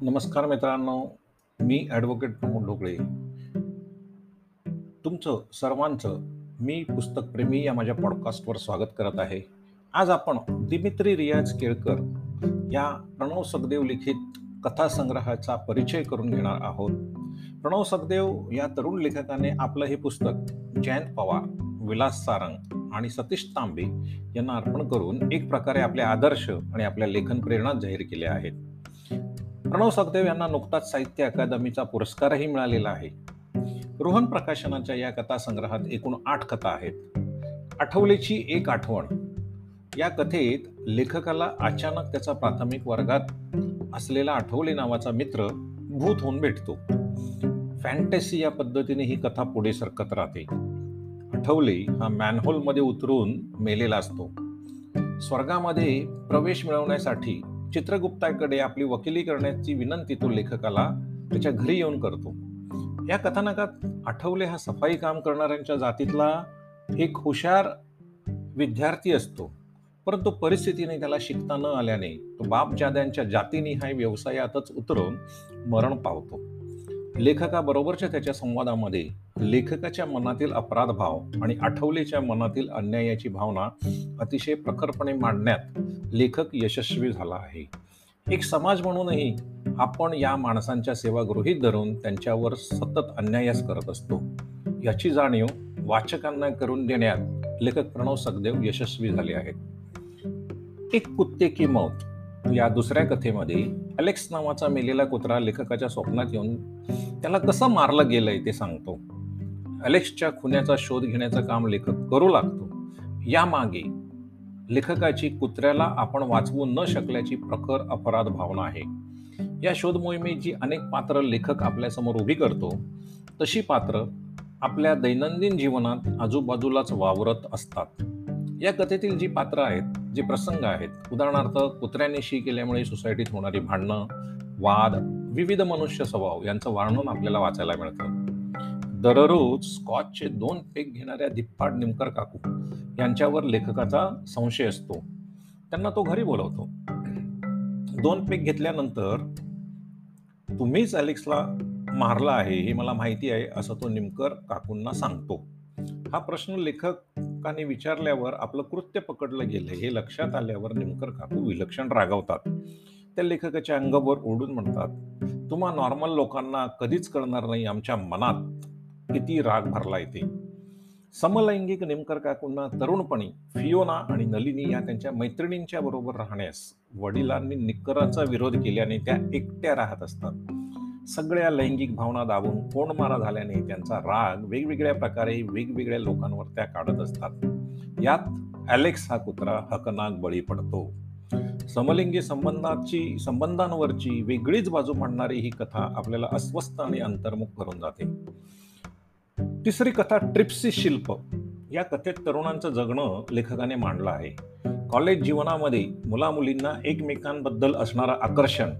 नमस्कार मित्रांनो मी ॲडव्होकेट प्रमोद ढोकळे. तुमचं सर्वांचं मी पुस्तकप्रेमी या माझ्या पॉडकास्टवर स्वागत करत आहे. आज आपण दिमित्री रियाज केळकर या प्रणव सखदेव लिखित कथासंग्रहाचा परिचय करून घेणार आहोत. प्रणव सखदेव या तरुण लेखकाने आपलं हे पुस्तक जयंत पवार विलास सारंग आणि सतीश तांबे यांना अर्पण करून एक प्रकारे आपले आदर्श आणि आपल्या लेखन प्रेरणा जाहीर केल्या आहेत. प्रणव सखदेव यांना नुकताच साहित्य अकादमीचा पुरस्कारही मिळालेला आहे. रोहन प्रकाशनाच्या या कथासंग्रहात एकूण आठ कथा आहेत. आठवलेची एक आठवण. या कथेत लेखकाला अचानक त्याचा प्राथमिक वर्गात असलेला आठवले नावाचा मित्र भूत होऊन भेटतो. फॅन्टसी या पद्धतीने ही कथा पुढे सरकत राहते. आठवले हा मॅनहोलमध्ये उतरून मेलेला असतो. स्वर्गामध्ये प्रवेश मिळवण्यासाठी चित्रगुप्ताकडे आपली वकिली करण्याची विनंती तो लेखकाला त्याच्या घरी येऊन करतो. या कथानकात आठवले हा सफाई काम करणाऱ्यांच्या जातीतला एक हुशार विद्यार्थी असतो. परंतु परिस्थितीने त्याला शिकता न आल्याने तो बापजाद्यांच्या जातीने हा व्यवसायातच उतरून मरण पावतो. लेखकाबरोबरच्या त्याच्या संवादामध्ये लेखकाच्या मनातील अपराध भाव आणि आठवलेच्या मनातील अन्यायाची भावना अतिशय प्रखरपणे मांडण्यात लेखक यशस्वी झाला आहे. एक समाज म्हणूनही आपण या माणसांच्या सेवा गृहीत धरून त्यांच्यावर सतत अन्यायच करत असतो. याची जाणीव वाचकांना करून देण्यात लेखक प्रणव सखदेव यशस्वी झाले आहेत. एक कुत्ते की मौत या दुसऱ्या कथेमध्ये अलेक्स नावाचा मेलेला कुत्रा लेखकाच्या स्वप्नात येऊन त्याला कसं मारलं गेलंय ते सांगतो. अलेक्सच्या खुन्याचा शोध घेण्याचं काम लेखक करू लागतो. यामागे लेखकाची कुत्र्याला आपण वाचवू न शकल्याची प्रखर अपराध भावना आहे. या शोध मोहिमेची जी अनेक पात्र लेखक आपल्यासमोर उभी करतो तशी पात्र आपल्या दैनंदिन जीवनात आजूबाजूलाच वावरत असतात. या कथेतील जी पात्र आहेत जे प्रसंग आहेत उदाहरणार्थ कुत्र्याने शी केल्यामुळे सोसायटीत होणारी भांडणं वाद विविध मनुष्य स्वभाव यांचं वर्णन आपल्याला वाचायला मिळतं. दररोज स्कॉचचे दोन पेक घेणाऱ्या धिप्पाड निमकर काकू यांच्यावर लेखकाचा संशय असतो. त्यांना तो घरी बोलवतो. दोन पेक घेतल्यानंतर तुम्हीच अलेक्सला मारला आहे हे मला माहिती आहे असं तो निमकर काकूंना सांगतो. हा प्रश्न लेखक लोकांनी विचारल्यावर आपलं कृत्य पकडलं गेलं हे लक्षात आल्यावर निमकर काकू विलक्षण रागवतात. त्या लेखकाच्या अंगावर ओढून म्हणतात तुम्हा नॉर्मल लोकांना कधीच कळणार नाही आमच्या मनात किती राग भरला येते समलैंगिक नेमकर काकूंना तरुणपणी फियोना आणि नलिनी या त्यांच्या मैत्रिणींच्या बरोबर राहण्यास वडिलांनी निकराचा विरोध केल्याने त्या एकट्या राहत असतात. सगळ्या लैंगिक भावना दाबून कोंडमारा झाल्याने त्यांचा राग वेगवेगळ्या प्रकारे वेगवेगळ्या लोकांवर त्या काढत असतात. यात ॲलेक्स हा कुत्रा हकनाक बळी पडतो. समलिंगी संबंधाची संबंधांवरची वेगळीच बाजू मांडणारी ही कथा आपल्याला अस्वस्थ आणि अंतर्मुख करून जाते. तिसरी कथा ट्रिप्सी शिल्प. या कथेत तरुणांचं जगणं लेखकाने मांडलं आहे. कॉलेज जीवनामध्ये मुलामुलींना एकमेकांबद्दल असणारं आकर्षण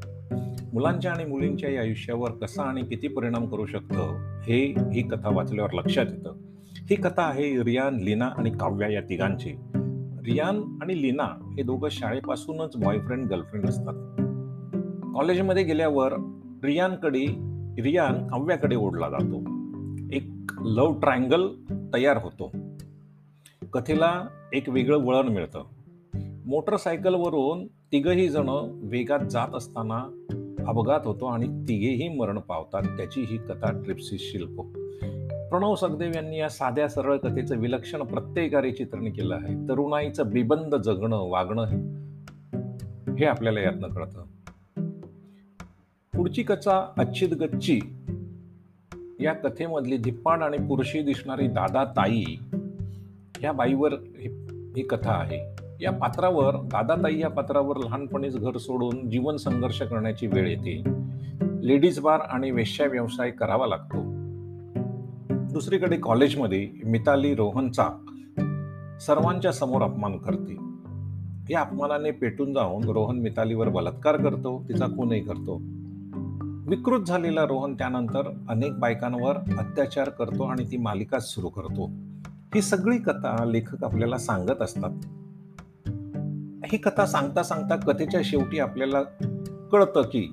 मुलांच्या आणि मुलींच्या या आयुष्यावर कसा आणि किती परिणाम करू शकतं हे ही कथा वाचल्यावर लक्षात येतं. ही कथा आहे रियान लीना आणि काव्या या तिघांची. रियान आणि लीना हे दोघं शाळेपासूनच बॉयफ्रेंड गर्लफ्रेंड असतात. कॉलेजमध्ये गेल्यावर रियानकडे रियान काव्याकडे ओढला जातो. एक लव ट्रायंगल तयार होतो. कथेला एक वेगळं वळण मिळतं. मोटरसायकलवरून तिघही जण वेगात जात असताना अपघात होतो आणि तिघेही मरण पावतात. त्याची ही कथा ट्रिप्सी शिल्प. प्रणव सखदेव यांनी या साध्या सरळ कथेचं विलक्षण प्रत्येकारी चित्रण केलं आहे. तरुणाईचं बिबंद जगणं वागणं हे आपल्याला यातनं कळतं. पुढची कथा अच्छित गच्ची. या कथेमधली धिप्पाड आणि पुरुषी दिसणारी दादा ताई या बाईवर ही कथा आहे. या पात्रावर दादाताई या पात्रावर लहानपणीच घर सोडून जीवन संघर्ष करण्याची वेळ येते. लेडीज बार आणि वेश्या व्यवसाय करावा लागतो. दुसरीकडे कॉलेजमध्ये मिताली रोहनचा सर्वांच्या समोर अपमान करते. या अपमानाने पेटून जाऊन रोहन मितालीवर बलात्कार करतो तिचा खूनही करतो. विकृत झालेला रोहन त्यानंतर अनेक बायकांवर अत्याचार करतो आणि ती मालिकाच सुरू करतो. ही सगळी कथा लेखक आपल्याला सांगत असतात. ही कथा सांगता सांगता कथेच्या शेवटी आपल्याला कळतं की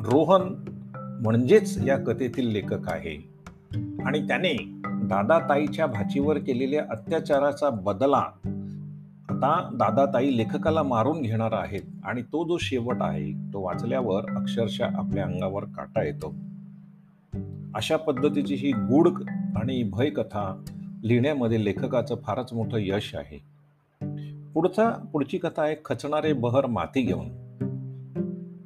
रोहन म्हणजेच या कथेतील लेखक आहे. आणि त्याने दादाताईच्या भाचीवर केलेल्या अत्याचाराचा बदला आता दादाताई लेखकाला मारून घेणार आहेत आणि तो जो शेवट आहे तो वाचल्यावर अक्षरशः आपल्या अंगावर काटा येतो. अशा पद्धतीची ही गूढ आणि भयकथा लिहिण्यामध्ये लेखकाचं फारच मोठं यश आहे. पुढचा पुढची कथा आहे खचणारे बहर माती घेऊन.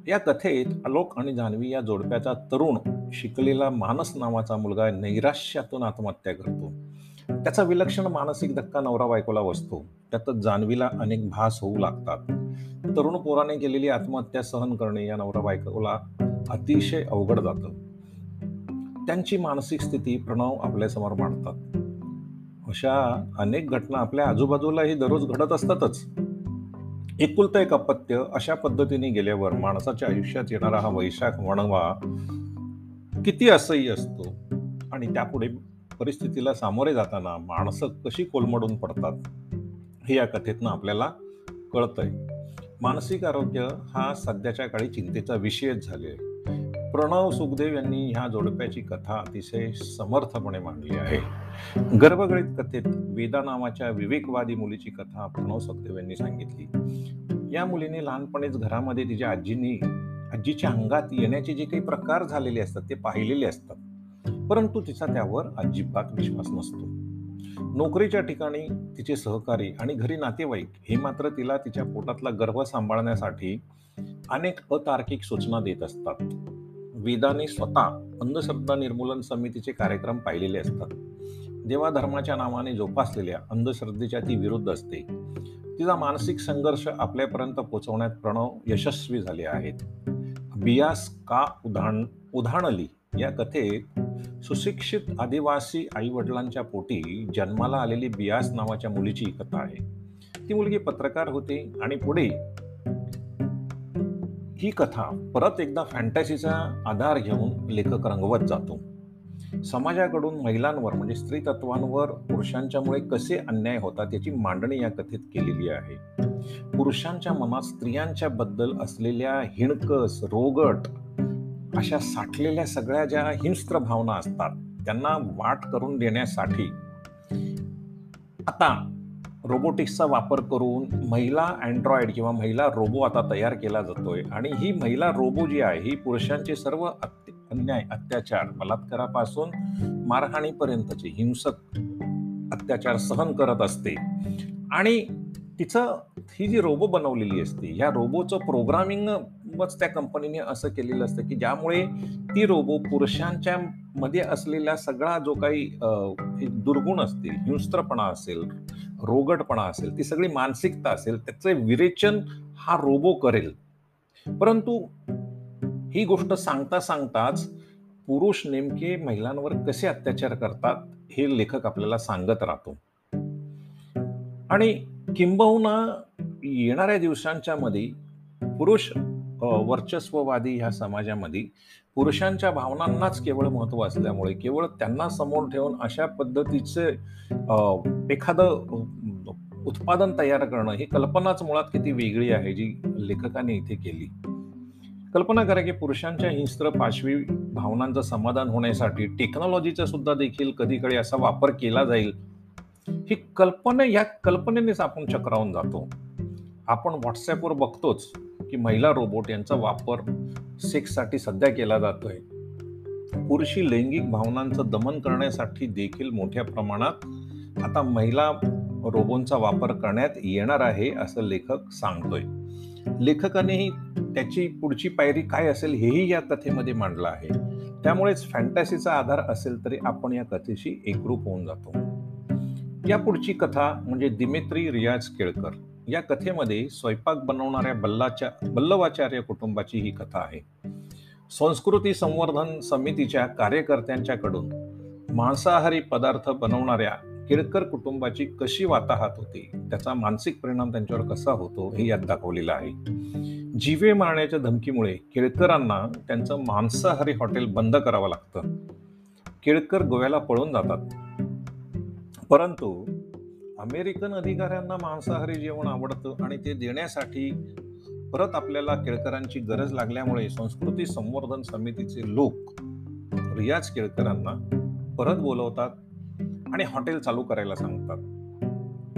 या कथेत आलोक आणि जान्हवी या जोडप्याचा तरुण शिकलेला मानस नावाचा मुलगा नैराश्यातून आत्महत्या करतो. त्याचा विलक्षण मानसिक धक्का नवरा बायकोला बसतो. त्यातच जान्हवीला अनेक भास होऊ लागतात. तरुण पोराने केलेली आत्महत्या सहन करणे या नवरा बायकोला अतिशय अवघड जातं. त्यांची मानसिक स्थिती प्रणव आपल्यासमोर मांडतात. अशा अनेक घटना आपल्या आजूबाजूलाही दररोज घडत असतातच. एकुलतं एक अपत्य अशा पद्धतीने गेल्यावर माणसाच्या आयुष्यात येणारा हा वैशाख वणवा किती असह्य असतो आणि त्यापुढे परिस्थितीला सामोरे जाताना माणसं कशी कोलमडून पडतात हे या कथेतनं आपल्याला कळतंय. मानसिक आरोग्य हा सध्याच्या काळी चिंतेचा विषयच झाले प्रणव सुखदेव यांनी ह्या जोडप्याची कथा अतिशय समर्थपणे मांडली आहे. गर्भगणित कथेत वेदा नावाच्या विवेकवादी मुलीची कथा प्रणव सुखदेव यांनी सांगितली. या मुलीने लहानपणीच घरामध्ये तिच्या आजीनी आजीच्या अंगात येण्याचे जे काही प्रकार झालेले असतात ते पाहिलेले असतात. परंतु तिचा त्यावर अजिबात विश्वास नसतो. नोकरीच्या ठिकाणी तिचे सहकारी आणि घरी नातेवाईक हे मात्र तिला तिच्या पोटातला गर्भ सांभाळण्यासाठी अनेक अतार्किक सूचना देत असतात. वेदाने स्वतः अंधश्रद्धा निर्मूलन समितीचे कार्यक्रम पाहिलेले असतात. देवाधर्माच्या नावाने जोपासलेल्या अंधश्रद्धेच्या ती विरुद्ध असते. तिचा मानसिक संघर्ष आपल्यापर्यंत पोहोचवण्यात प्रणव यशस्वी झाले आहेत. बियास का उधाण उधाणली या कथेत सुशिक्षित आदिवासी आई वडिलांच्या पोटी जन्माला आलेली बियास नावाच्या मुलीची कथा आहे. ती मुलगी पत्रकार होती आणि पुढे ही कथा परत एकदा फॅन्टॅसीचा आधार घेऊन लेखक रंगवत जातो. समाजाकडून महिलांवर म्हणजे स्त्री तत्वांवर पुरुषांच्यामुळे कसे अन्याय होतात याची मांडणी या कथेत केलेली आहे. पुरुषांच्या मनात स्त्रियांच्या बद्दल असलेल्या हिणकस रोगट अशा साठलेल्या सगळ्या ज्या हिंस्त्र भावना असतात त्यांना वाट करून देण्यासाठी आता रोबोटिक्सचा वापर करून महिला अँड्रॉइड किंवा महिला रोबो आता तयार केला जातोय. आणि ही महिला रोबो जी आहे ही पुरुषांचे सर्व अन्याय अत्याचार बलात्कारापासून मारहाणीपर्यंतचे हिंसक अत्याचार सहन करत असते. आणि तिचं ही जी रोबो बनवलेली असते ह्या रोबोचं प्रोग्रामिंगच त्या कंपनीने असं केलेलं असतं की ज्यामुळे ती रोबो पुरुषांच्या मध्ये असलेला सगळा जो काही दुर्गुण असतील हिंस्त्रपणा असेल रोगटपणा असेल ती सगळी मानसिकता असेल त्याचे विरेचन हा रोबो करेल. परंतु ही गोष्ट सांगता सांगताच पुरुष नेमके महिलांवर कसे अत्याचार करतात हे लेखक आपल्याला सांगत राहतो. आणि किंबहुना येणाऱ्या दिवसांच्या मध्ये पुरुष वर्चस्ववादी ह्या समाजामध्ये पुरुषांच्या भावनांनाच केवळ महत्त्व असल्यामुळे केवळ त्यांना समोर ठेवून अशा पद्धतीचे एखादं उत्पादन तयार करणं ही कल्पनाच मुळात किती वेगळी आहे जी लेखकाने इथे केली. कल्पना करा की पुरुषांच्या हिंस्त्र पाशवी भावनांचं समाधान होण्यासाठी टेक्नॉलॉजीचा सुद्धा देखील कधीकडे असा वापर केला जाईल. ही कल्पना या कल्पनेनेच आपण चक्रावून जातो. आपण व्हॉट्सॲपवर बघतोच. की महिला रोबोट यांचा वापर सेक्ससाठी सध्या केला जातोय. पुरुषी लैंगिक भावनांचं दमन करण्यासाठी देखील मोठ्या प्रमाणात आता महिला रोबोंचा वापर करण्यात येणार आहे असं लेखक सांगतोय. लेखकानेही त्याची पुढची पायरी काय असेल हेही या कथेमध्ये मांडलं आहे. त्यामुळेच फॅन्टॅसीचा आधार असेल तरी आपण या कथेशी एकरूप होऊन जातो. या पुढची कथा म्हणजे दिमित्री रियाज केळकर. या कथेमध्ये स्वयंपाक बनवणाऱ्या बल्लाच्या बल्लवाचार्य कुटुंबाची ही कथा आहे. संस्कृती संवर्धन समितीच्या कार्यकर्त्यांच्याकडून मांसाहारी पदार्थ बनवणाऱ्या केळकर कुटुंबाची कशी वाताहात होती त्याचा मानसिक परिणाम त्यांच्यावर कसा होतो हे यात दाखवलेलं आहे. जीवे मारण्याच्या धमकीमुळे केळकरांना त्यांचं मांसाहारी हॉटेल बंद करावं लागतं. केळकर गोव्याला पळून जातात. परंतु अमेरिकन अधिकाऱ्यांना मांसाहारी जेवण आवडतं आणि ते देण्यासाठी परत आपल्याला केळकरांची गरज लागल्यामुळे संस्कृती संवर्धन समितीचे लोक रियाज केळकरांना परत बोलवतात आणि हॉटेल चालू करायला सांगतात.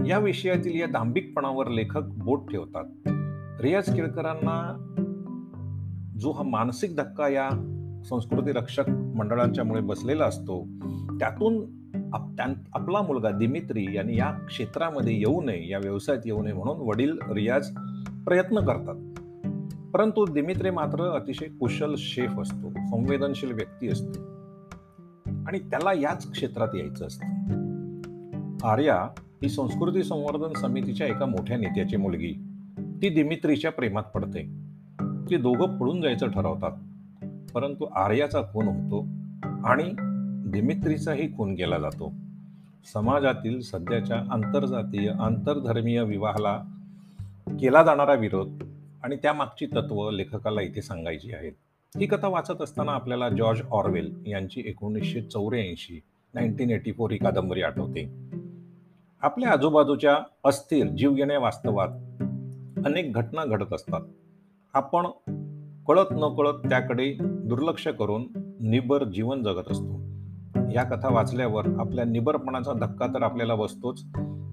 या विषयातील या दांभिकपणावर लेखक बोट ठेवतात. रियाज केळकरांना जो हा मानसिक धक्का या संस्कृती रक्षक मंडळांच्यामुळे बसलेला असतो त्यातून आपला मुलगा दिमित्री यांनी या क्षेत्रामध्ये येऊ नये या व्यवसायात येऊ नये म्हणून वडील रियाज प्रयत्न करतात. परंतु दिमित्री मात्र अतिशय कुशल शेफ असतो संवेदनशील व्यक्ती असतो. आणि त्याला याच क्षेत्रात यायचं असतं. आर्या ही संस्कृती संवर्धन समितीच्या एका मोठ्या नेत्याची मुलगी. ती दिमित्रीच्या प्रेमात पडते. ती दोघं पळून जायचं ठरवतात. परंतु आर्याचा खून होतो आणि दिमित्रीचाही खून केला जातो. समाजातील सध्याच्या आंतरजातीय आंतरधर्मीय विवाहाला केला जाणारा विरोध आणि त्यामागची तत्व लेखकाला इथे सांगायची आहेत. ही कथा वाचत असताना आपल्याला जॉर्ज ऑरवेल यांची एकोणीसशे चौऱ्याऐंशी नाईन्टीन एटी फोर ही कादंबरी आठवते. आपल्या आजूबाजूच्या अस्थिर जीवघेण्या वास्तवात अनेक घटना घडत असतात. आपण कळत न कळत त्याकडे दुर्लक्ष करून निबर जीवन जगत असतो. या कथा वाचल्यावर आपल्या निबरपणाचा धक्का तर आपल्याला बसतोच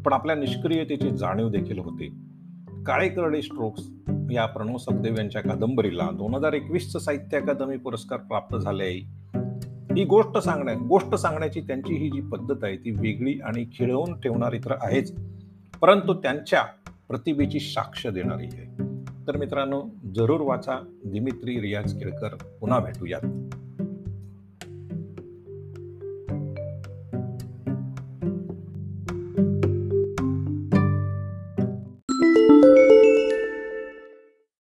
पण आपल्या निष्क्रियतेची जाणीव देखील होते. काळे करडे स्ट्रोक्स या प्रणव सखदेव यांच्या कादंबरीला दोन हजार एकवीसचं साहित्य अकादमी पुरस्कार प्राप्त झाले आहे ही गोष्ट सांगण्या गोष्ट सांगण्याची त्यांची ही जी पद्धत आहे ती वेगळी आणि खिळवून ठेवणारी तर आहेच परंतु त्यांच्या प्रतिभेची साक्ष देणारी आहे. तर मित्रांनो जरूर वाचा दिमित्री रियाज केळकर. पुन्हा भेटूयात.